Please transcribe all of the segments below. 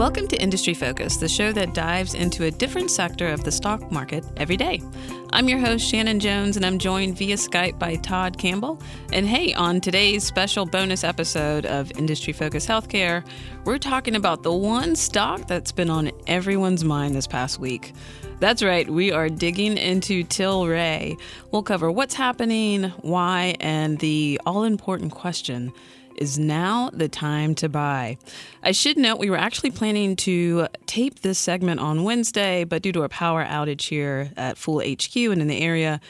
Welcome to Industry Focus, the show that dives into a different sector of the stock market every day. I'm your host, Shannon Jones, and I'm joined via Skype by Todd Campbell. And hey, on today's special bonus episode of Industry Focus Healthcare, we're talking about the one stock that's been on everyone's mind this past week. That's right, we are digging into Tilray. We'll cover what's happening, why, and the all important question is now the time to buy. I should note we were actually planning to tape this segment on Wednesday, but due to a power outage here at Fool HQ and in the area,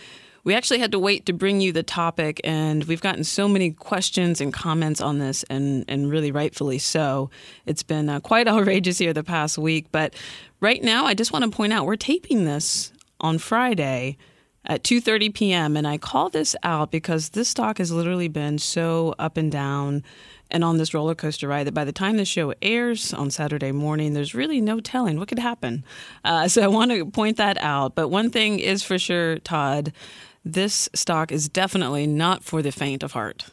we actually had to wait to bring you the topic, and we've gotten so many questions and comments on this, and, and really rightfully so. It's been uh, quite outrageous here the past week, but right now, I just want to point out we're taping this on Friday at 2:30 p.m. and I call this out because this stock has literally been so up and down and on this roller coaster ride that by the time the show airs on Saturday morning, there's really no telling what could happen. Uh, so I want to point that out. But one thing is for sure, Todd, this stock is definitely not for the faint of heart.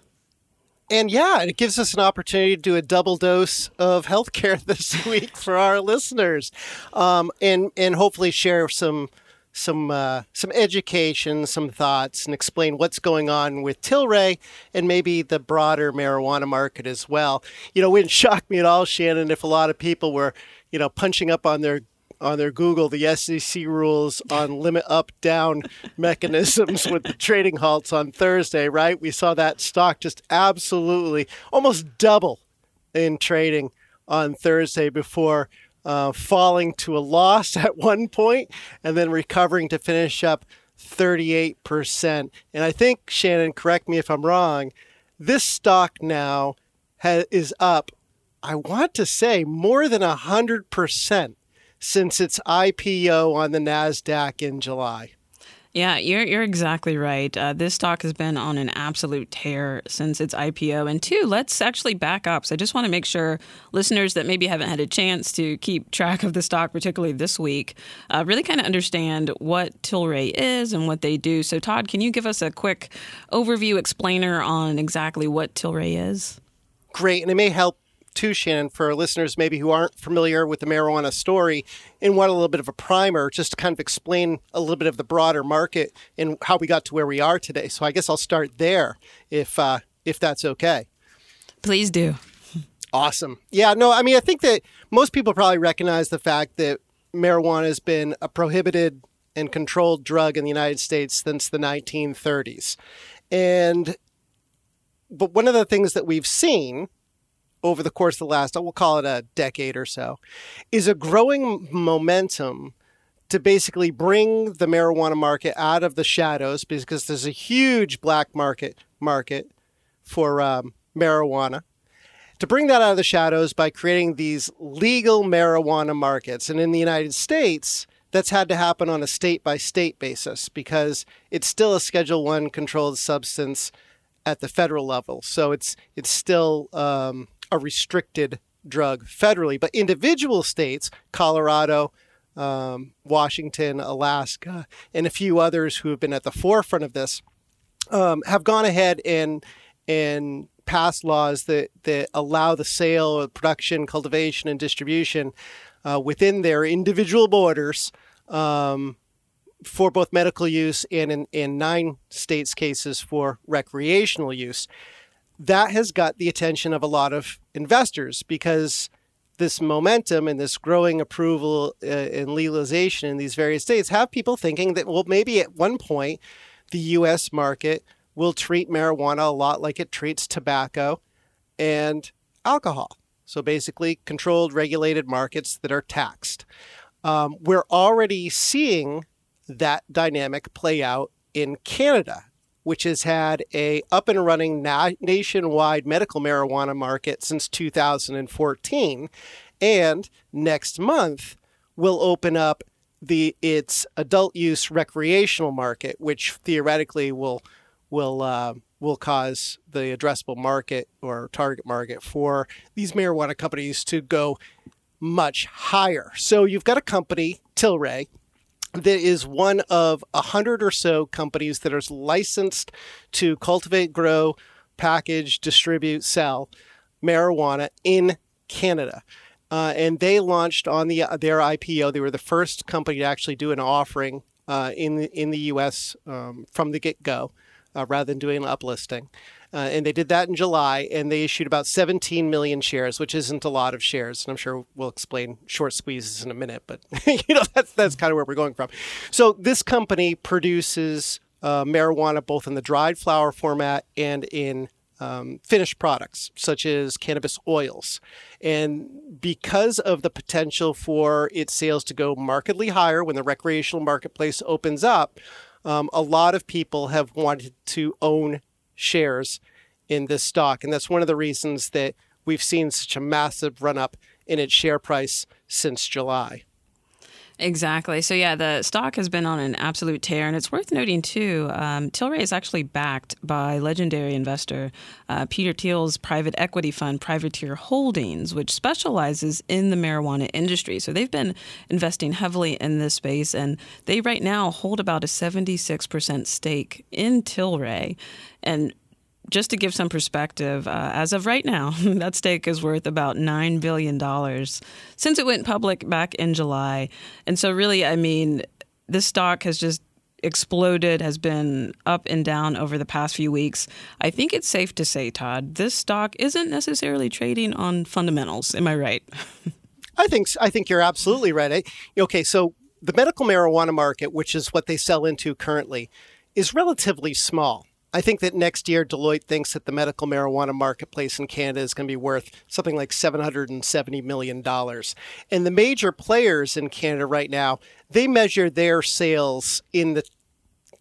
And yeah, it gives us an opportunity to do a double dose of healthcare this week for our listeners, um, and and hopefully share some some uh, some education, some thoughts, and explain what's going on with Tilray and maybe the broader marijuana market as well. You know, it wouldn't shock me at all, Shannon, if a lot of people were, you know, punching up on their on their Google the SEC rules on limit up down mechanisms with the trading halts on Thursday, right? We saw that stock just absolutely almost double in trading on Thursday before uh, falling to a loss at one point and then recovering to finish up 38%. And I think, Shannon, correct me if I'm wrong, this stock now is up, I want to say, more than 100% since its IPO on the NASDAQ in July. Yeah, you're you're exactly right. Uh, this stock has been on an absolute tear since its IPO. And two, let's actually back up. So I just want to make sure listeners that maybe haven't had a chance to keep track of the stock, particularly this week, uh, really kind of understand what Tilray is and what they do. So Todd, can you give us a quick overview explainer on exactly what Tilray is? Great, and it may help too, Shannon, for listeners maybe who aren't familiar with the marijuana story and want a little bit of a primer, just to kind of explain a little bit of the broader market and how we got to where we are today. So I guess I'll start there, if uh, if that's okay. Please do. Awesome. Yeah. No, I mean, I think that most people probably recognize the fact that marijuana has been a prohibited and controlled drug in the United States since the 1930s, and but one of the things that we've seen over the course of the last, we'll call it a decade or so, is a growing momentum to basically bring the marijuana market out of the shadows because there's a huge black market market for um, marijuana. To bring that out of the shadows by creating these legal marijuana markets, and in the United States, that's had to happen on a state by state basis because it's still a Schedule One controlled substance at the federal level. So it's it's still um, a restricted drug federally, but individual states, Colorado, um, Washington, Alaska, and a few others who have been at the forefront of this, um, have gone ahead and and passed laws that that allow the sale, production, cultivation, and distribution uh, within their individual borders. Um, for both medical use and in, in nine states cases for recreational use that has got the attention of a lot of investors because this momentum and this growing approval uh, and legalization in these various states have people thinking that, well, maybe at one point the US market will treat marijuana a lot like it treats tobacco and alcohol. So basically, controlled, regulated markets that are taxed. Um, we're already seeing that dynamic play out in Canada which has had a up and running na- nationwide medical marijuana market since 2014 and next month will open up the its adult use recreational market which theoretically will will uh, will cause the addressable market or target market for these marijuana companies to go much higher. So you've got a company, Tilray, that is one of a hundred or so companies that are licensed to cultivate, grow, package, distribute, sell marijuana in Canada. uh, and they launched on the their IPO. They were the first company to actually do an offering uh, in the, in the U.S. Um, from the get go, uh, rather than doing an uplisting. Uh, and they did that in July, and they issued about 17 million shares, which isn't a lot of shares. And I'm sure we'll explain short squeezes in a minute, but you know that's that's kind of where we're going from. So this company produces uh, marijuana both in the dried flower format and in um, finished products such as cannabis oils. And because of the potential for its sales to go markedly higher when the recreational marketplace opens up, um, a lot of people have wanted to own shares in this stock. And that's one of the reasons that we've seen such a massive run up in its share price since July. Exactly. So, yeah, the stock has been on an absolute tear. And it's worth noting, too, um, Tilray is actually backed by legendary investor uh, Peter Thiel's private equity fund, Privateer Holdings, which specializes in the marijuana industry. So, they've been investing heavily in this space. And they right now hold about a 76% stake in Tilray. And just to give some perspective, uh, as of right now, that stake is worth about $9 billion since it went public back in July. And so, really, I mean, this stock has just exploded, has been up and down over the past few weeks. I think it's safe to say, Todd, this stock isn't necessarily trading on fundamentals. Am I right? I think I think you're absolutely right. Okay, so the medical marijuana market, which is what they sell into currently, is relatively small. I think that next year, Deloitte thinks that the medical marijuana marketplace in Canada is going to be worth something like $770 million. And the major players in Canada right now, they measure their sales in the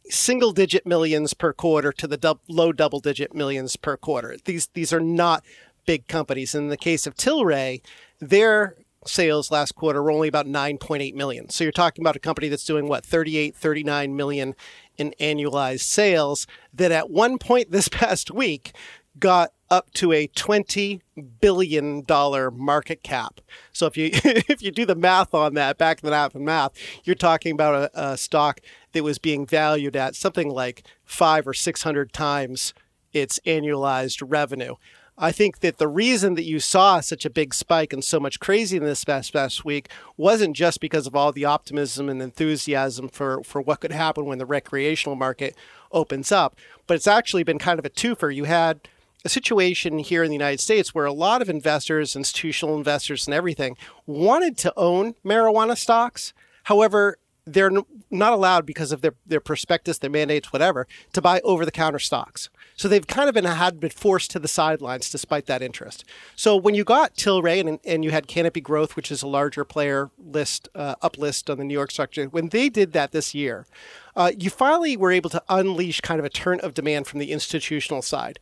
single digit millions per quarter to the dub- low double digit millions per quarter. These, these are not big companies. In the case of Tilray, their sales last quarter were only about 9.8 million. So you're talking about a company that's doing what 38, 39 million in annualized sales that at one point this past week got up to a 20 billion dollar market cap. So if you if you do the math on that, back in the math and math, you're talking about a, a stock that was being valued at something like five or six hundred times its annualized revenue. I think that the reason that you saw such a big spike and so much craziness past past week wasn't just because of all the optimism and enthusiasm for, for what could happen when the recreational market opens up, but it's actually been kind of a twofer. You had a situation here in the United States where a lot of investors, institutional investors, and everything wanted to own marijuana stocks. However, they're not allowed because of their, their prospectus, their mandates, whatever, to buy over the counter stocks. So they've kind of been had been forced to the sidelines despite that interest. So when you got Tilray and, and you had Canopy Growth, which is a larger player list uh, up list on the New York Stock when they did that this year, uh, you finally were able to unleash kind of a turn of demand from the institutional side.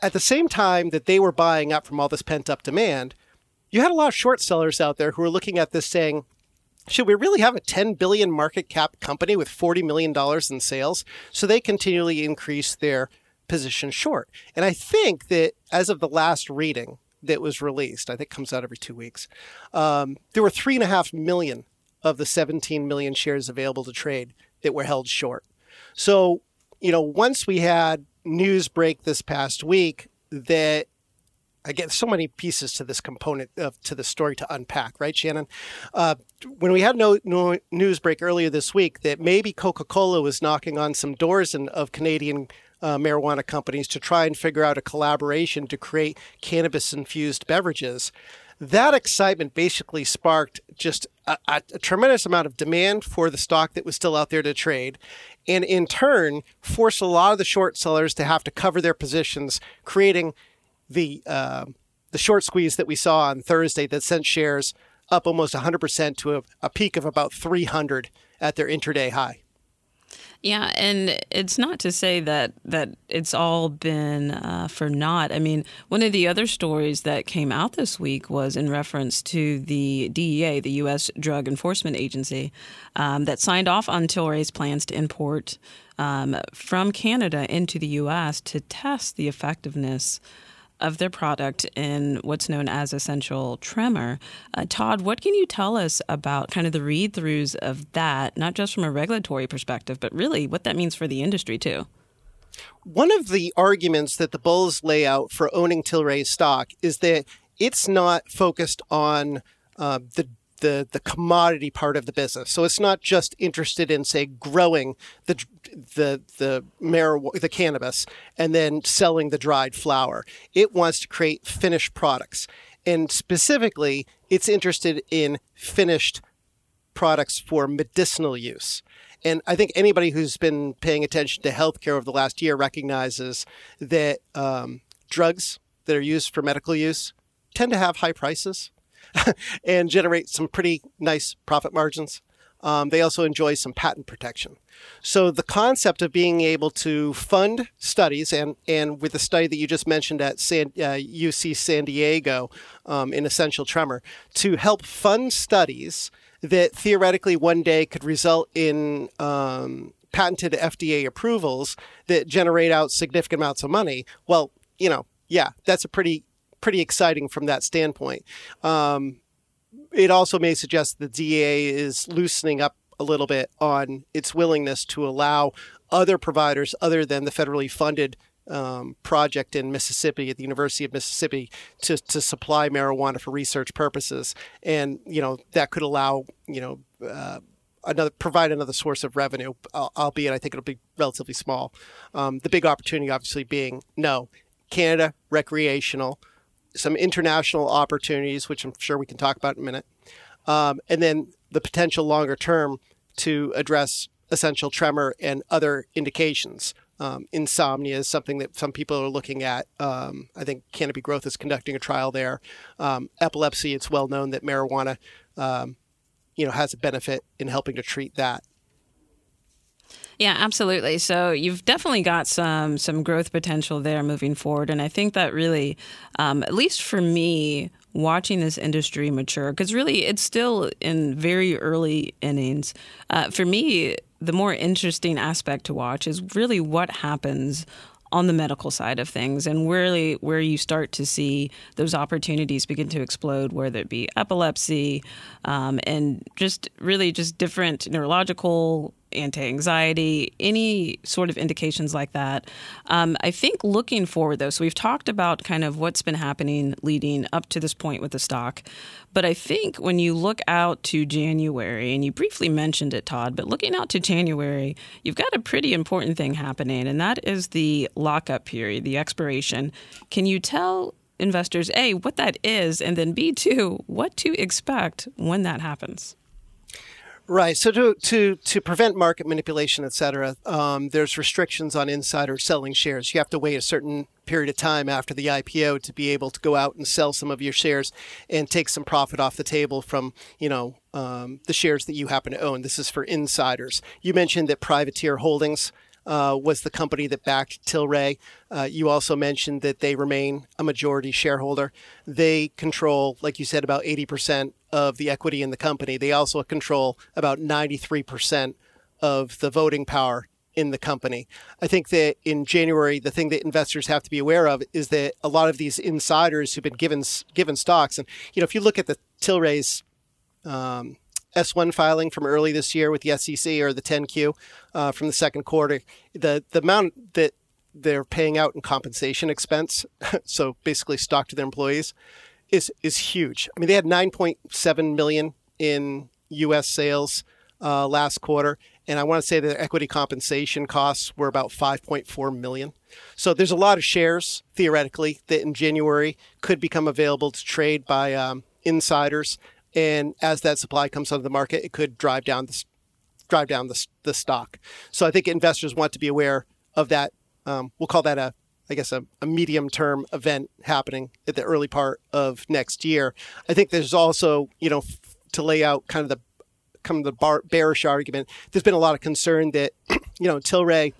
At the same time that they were buying up from all this pent up demand, you had a lot of short sellers out there who were looking at this saying, should we really have a 10 billion market cap company with 40 million dollars in sales so they continually increase their position short. And i think that as of the last reading that was released i think comes out every two weeks um, there were three and a half million of the 17 million shares available to trade that were held short. So you know once we had news break this past week that I get so many pieces to this component of to the story to unpack, right, Shannon? Uh, when we had no, no, news break earlier this week that maybe Coca Cola was knocking on some doors in, of Canadian uh, marijuana companies to try and figure out a collaboration to create cannabis infused beverages, that excitement basically sparked just a, a, a, tremendous amount of demand for the stock that was still out there to trade, and in turn forced a lot of the short sellers to have to cover their positions, creating the uh, the short squeeze that we saw on Thursday that sent shares up almost 100% to a, a peak of about 300 at their intraday high. Yeah, and it's not to say that that it's all been uh, for naught. I mean, one of the other stories that came out this week was in reference to the DEA, the U.S. Drug Enforcement Agency, um, that signed off on Tilray's plans to import um, from Canada into the U.S. to test the effectiveness of their product in what's known as essential tremor. Uh, Todd, what can you tell us about kind of the read throughs of that, not just from a regulatory perspective, but really what that means for the industry too? One of the arguments that the Bulls lay out for owning Tilray stock is that it's not focused on uh, the the the commodity part of the business. So it's not just interested in say growing the the the marijuana the cannabis and then selling the dried flower. It wants to create finished products. And specifically, it's interested in finished products for medicinal use. And I think anybody who's been paying attention to healthcare over the last year recognizes that um, drugs that are used for medical use tend to have high prices and generate some pretty nice profit margins. Um, they also enjoy some patent protection. So the concept of being able to fund studies, and, and with the study that you just mentioned at San, uh, UC San Diego um, in essential tremor, to help fund studies that theoretically one day could result in um, patented FDA approvals that generate out significant amounts of money. Well, you know, yeah, that's a pretty pretty exciting from that standpoint. Um, it also may suggest the DEA is loosening up a little bit on its willingness to allow other providers other than the federally funded um, project in Mississippi at the University of Mississippi to, to supply marijuana for research purposes, and you know that could allow you know uh, another provide another source of revenue, albeit I think it'll be relatively small. Um, the big opportunity, obviously, being no Canada recreational some international opportunities, which I'm sure we can talk about in a minute, um, and then the potential longer term to address essential tremor and other indications. Um, insomnia is something that some people are looking at. Um, I think Canopy Growth is conducting a trial there. Um, epilepsy, it's well known that marijuana, um, you know, has a benefit in helping to treat that. Yeah, absolutely. So you've definitely got some some growth potential there moving forward, and I think that really, um, at least for me, watching this industry mature because really it's still in very early innings. Uh, for me, the more interesting aspect to watch is really what happens on the medical side of things and really where you start to see those opportunities begin to explode, whether it be epilepsy um, and just really just different neurological anti-anxiety, any sort of indications like that. Um, I think looking forward though, so we've talked about kind of what's been happening leading up to this point with the stock, but I think when you look out to January, and you briefly mentioned it, Todd, but looking out to January, you've got a pretty important thing happening, and that is the lockup period, the expiration. Can you tell investors a what that is, and then b two what to expect when that happens? Right. So to to to prevent market manipulation, et cetera, um, there's restrictions on insider selling shares. You have to wait a certain period of time after the IPO to be able to go out and sell some of your shares and take some profit off the table from you know um, the shares that you happen to own. This is for insiders. You mentioned that Privateer Holdings uh, was the company that backed Tilray. Uh, you also mentioned that they remain a majority shareholder. They control, like you said, about 80% of the equity in the company. They also control about 93% of the voting power in the company. I think that in January, the thing that investors have to be aware of is that a lot of these insiders who've been given given stocks, and you know, if you look at the Tilray's um, S1 filing from early this year with the SEC or the 10Q uh, from the second quarter, the the amount that they're paying out in compensation expense, so basically stock to their employees, is is huge. I mean, they had 9.7 million in U.S. sales uh, last quarter, and I want to say their equity compensation costs were about 5.4 million. So there's a lot of shares theoretically that in January could become available to trade by um, insiders and as that supply comes onto the market, it could drive down the drive down the, the stock. So I think investors want to be aware of that. Um, we'll call that a I guess a, a medium term event happening at the early part of next year. I think there's also you know f- to lay out kind of the kind of the bar, bearish argument. There's been a lot of concern that you know Tilray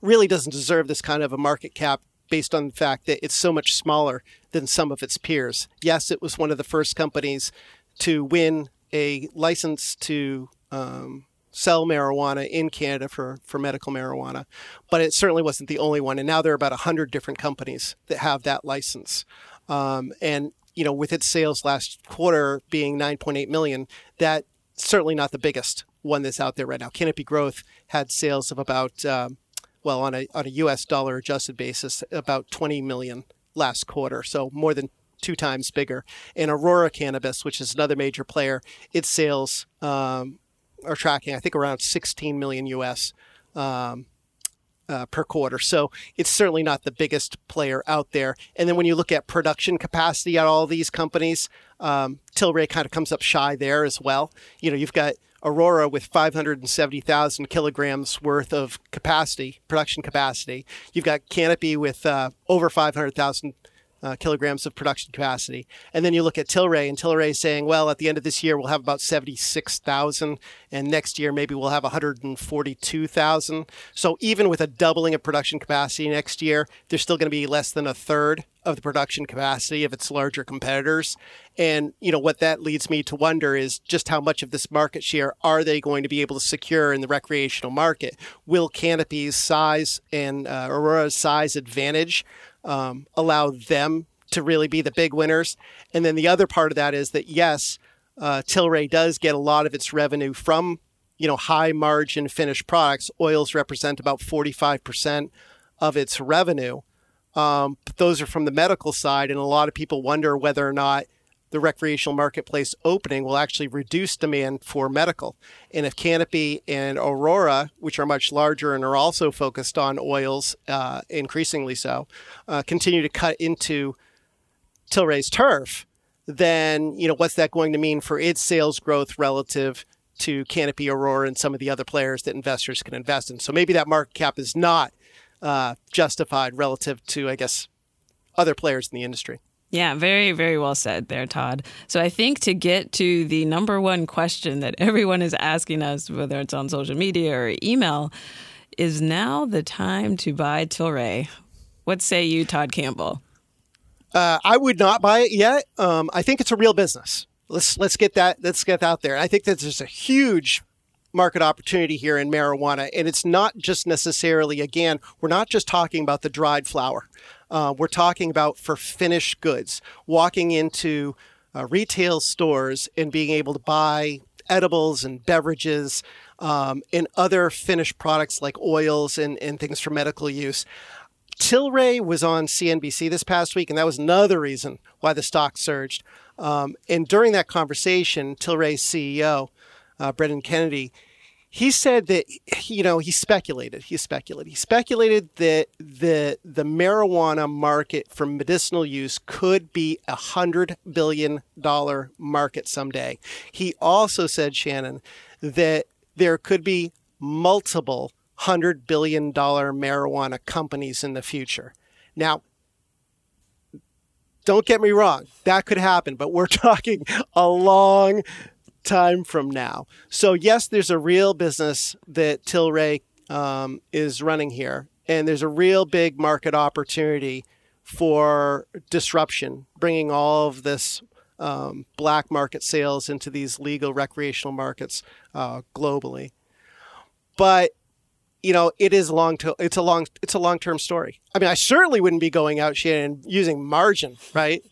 really doesn't deserve this kind of a market cap based on the fact that it's so much smaller than some of its peers. Yes, it was one of the first companies to win a license to um, sell marijuana in Canada for, for medical marijuana, but it certainly wasn't the only one. And now there are about 100 different companies that have that license. Um, and, you know, with its sales last quarter being 9.8 million, that certainly not the biggest one that's out there right now. Canopy Growth had sales of about um, well, on a on a U.S. dollar adjusted basis, about 20 million last quarter. So more than two times bigger. And Aurora Cannabis, which is another major player, its sales um, are tracking, I think, around 16 million US. Um, uh, per quarter. So it's certainly not the biggest player out there. And then when you look at production capacity at all these companies, um, Tilray kind of comes up shy there as well. You know, you've got Aurora with 570,000 kilograms worth of capacity, production capacity. You've got Canopy with uh, over 500,000 uh, kilograms of production capacity. And then you look at Tilray, and Tilray saying, well, at the end of this year, we'll have about 76,000, and next year, maybe we'll have 142,000. So even with a doubling of production capacity next year, there's still going to be less than a third of the production capacity of its larger competitors. And, you know, what that leads me to wonder is just how much of this market share are they going to be able to secure in the recreational market? Will Canopy's size and uh, Aurora's size advantage um, allow them to really be the big winners. And then the other part of that is that yes, uh, Tilray does get a lot of its revenue from you know high margin finished products. Oils represent about forty five percent of its revenue. Um, but those are from the medical side, and a lot of people wonder whether or not the recreational marketplace opening will actually reduce demand for medical. And if Canopy and Aurora, which are much larger and are also focused on oils, uh, increasingly so, uh, continue to cut into Tilray's turf, then you know what's that going to mean for its sales growth relative to Canopy, Aurora, and some of the other players that investors can invest in. So maybe that market cap is not uh, justified relative to, I guess, other players in the industry. Yeah, very, very well said there, Todd. So I think to get to the number one question that everyone is asking us, whether it's on social media or email, is now the time to buy Tilray? What say you, Todd Campbell? Uh, I would not buy it yet. Um, I think it's a real business. Let's let's get that let's get out there. I think that there's a huge market opportunity here in marijuana, and it's not just necessarily. Again, we're not just talking about the dried flower. Uh, we're talking about for finished goods, walking into uh, retail stores and being able to buy edibles and beverages um, and other finished products like oils and, and things for medical use. Tilray was on CNBC this past week, and that was another reason why the stock surged. Um, and during that conversation, Tilray's CEO, uh, Brendan Kennedy, he said that you know he speculated he speculated he speculated that the the marijuana market for medicinal use could be a hundred billion dollar market someday. He also said shannon that there could be multiple hundred billion dollar marijuana companies in the future. Now don't get me wrong that could happen but we're talking a long time from now. So, yes, there's a real business that Tilray um, is running here, and there's a real big market opportunity for disruption, bringing all of this um, black market sales into these legal recreational markets uh, globally. But you know, it is long to it's a long it's a long term story. I mean, I certainly wouldn't be going out Shannon using margin, right?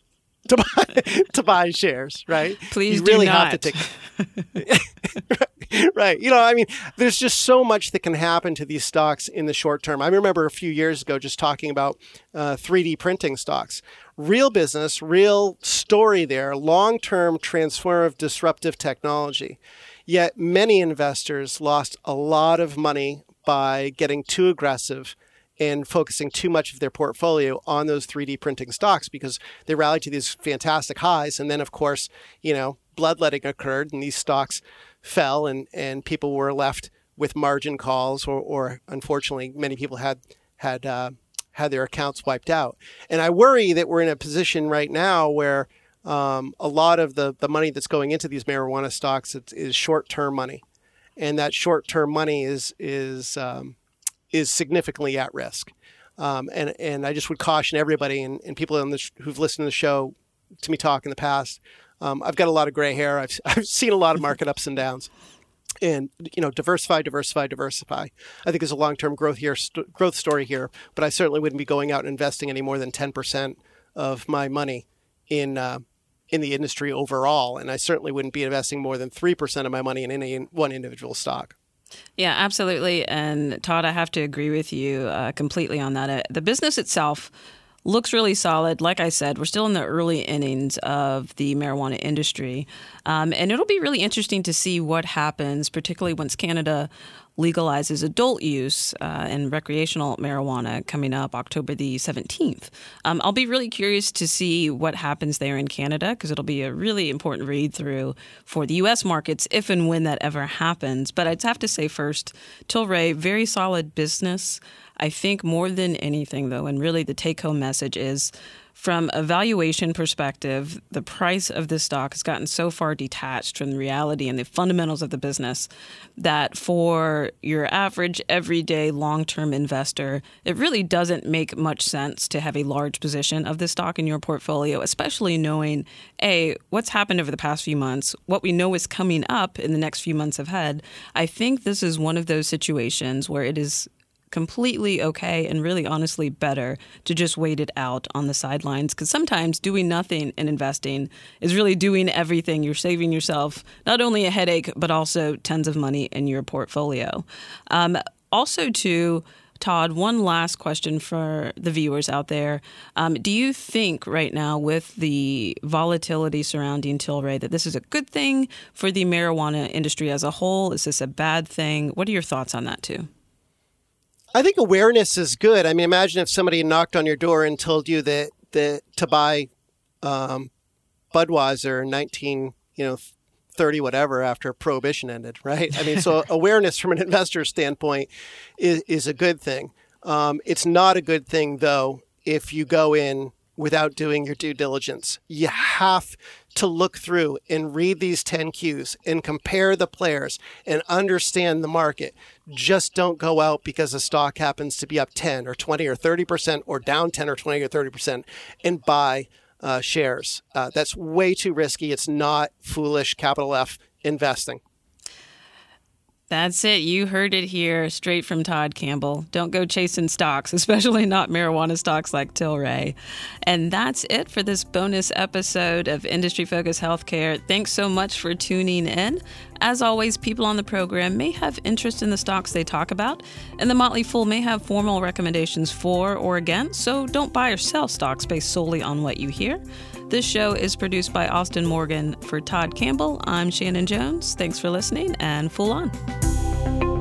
to buy to buy shares, right? Please you really not. have to take right. You know, I mean, there's just so much that can happen to these stocks in the short term. I remember a few years ago just talking about uh, 3D printing stocks. Real business, real story there, long term transformative disruptive technology. Yet many investors lost a lot of money by getting too aggressive and focusing too much of their portfolio on those 3D printing stocks because they rallied to these fantastic highs. And then, of course, you know, bloodletting occurred and these stocks fell and, and people were left with margin calls or, or unfortunately, many people had, had, uh, had their accounts wiped out. And I worry that we're in a position right now where um, a lot of the, the money that's going into these marijuana stocks is, is short term money. And that short term money is, is, um, is significantly at risk. Um, and and I just would caution everybody and, and people on this who've listened to the show to me talk in the past. Um, I've got a lot of gray hair. I've I've seen a lot of market ups and downs, and you know diversify, diversify, diversify. I think there's a long term growth here, st- growth story here. But I certainly wouldn't be going out and investing any more than ten percent of my money in. Uh, in the industry overall, and I certainly wouldn't be investing more than three percent of my money in any one individual stock. Yeah, absolutely. And Todd, I have to agree with you uh, completely on that. Uh, the business itself looks really solid. Like I said, we're still in the early innings of the marijuana industry. Um, and it'll be really interesting to see what happens, particularly once Canada legalizes adult use uh, and recreational marijuana coming up October the 17th. Um, I'll be really curious to see what happens there in Canada because it'll be a really important read through for the U.S. markets if and when that ever happens. But I'd have to say first, Tilray, very solid business. I think more than anything, though, and really the take home message is from a valuation perspective, the price of this stock has gotten so far detached from the reality and the fundamentals of the business that for your average, everyday, long term investor, it really doesn't make much sense to have a large position of this stock in your portfolio, especially knowing A, what's happened over the past few months, what we know is coming up in the next few months ahead. I think this is one of those situations where it is completely okay and really honestly better to just wait it out on the sidelines because sometimes doing nothing and investing is really doing everything. You're saving yourself not only a headache, but also tons of money in your portfolio. Um, also, to Todd, one last question for the viewers out there. Um, do you think right now, with the volatility surrounding Tilray, that this is a good thing for the marijuana industry as a whole? Is this a bad thing? What are your thoughts on that, too? I think awareness is good. I mean, imagine if somebody knocked on your door and told you that, that to buy um, Budweiser in 19, you know, 30 whatever after prohibition ended, right? I mean, so awareness from an investor standpoint is, is a good thing. Um, it's not a good thing, though, if you go in without doing your due diligence. You have to look through and read these 10 Qs and compare the players and understand the market. Just don't go out because a stock happens to be up 10 or 20 or 30% or down 10 or 20 or 30% and buy uh, shares. Uh, that's way too risky. It's not foolish capital F investing. That's it. You heard it here straight from Todd Campbell. Don't go chasing stocks, especially not marijuana stocks like Tilray. And that's it for this bonus episode of Industry Focus Healthcare. Thanks so much for tuning in. As always, people on the program may have interest in the stocks they talk about, and the Motley Fool may have formal recommendations for or against, so don't buy or sell stocks based solely on what you hear. This show is produced by Austin Morgan. For Todd Campbell, I'm Shannon Jones. Thanks for listening and Fool On.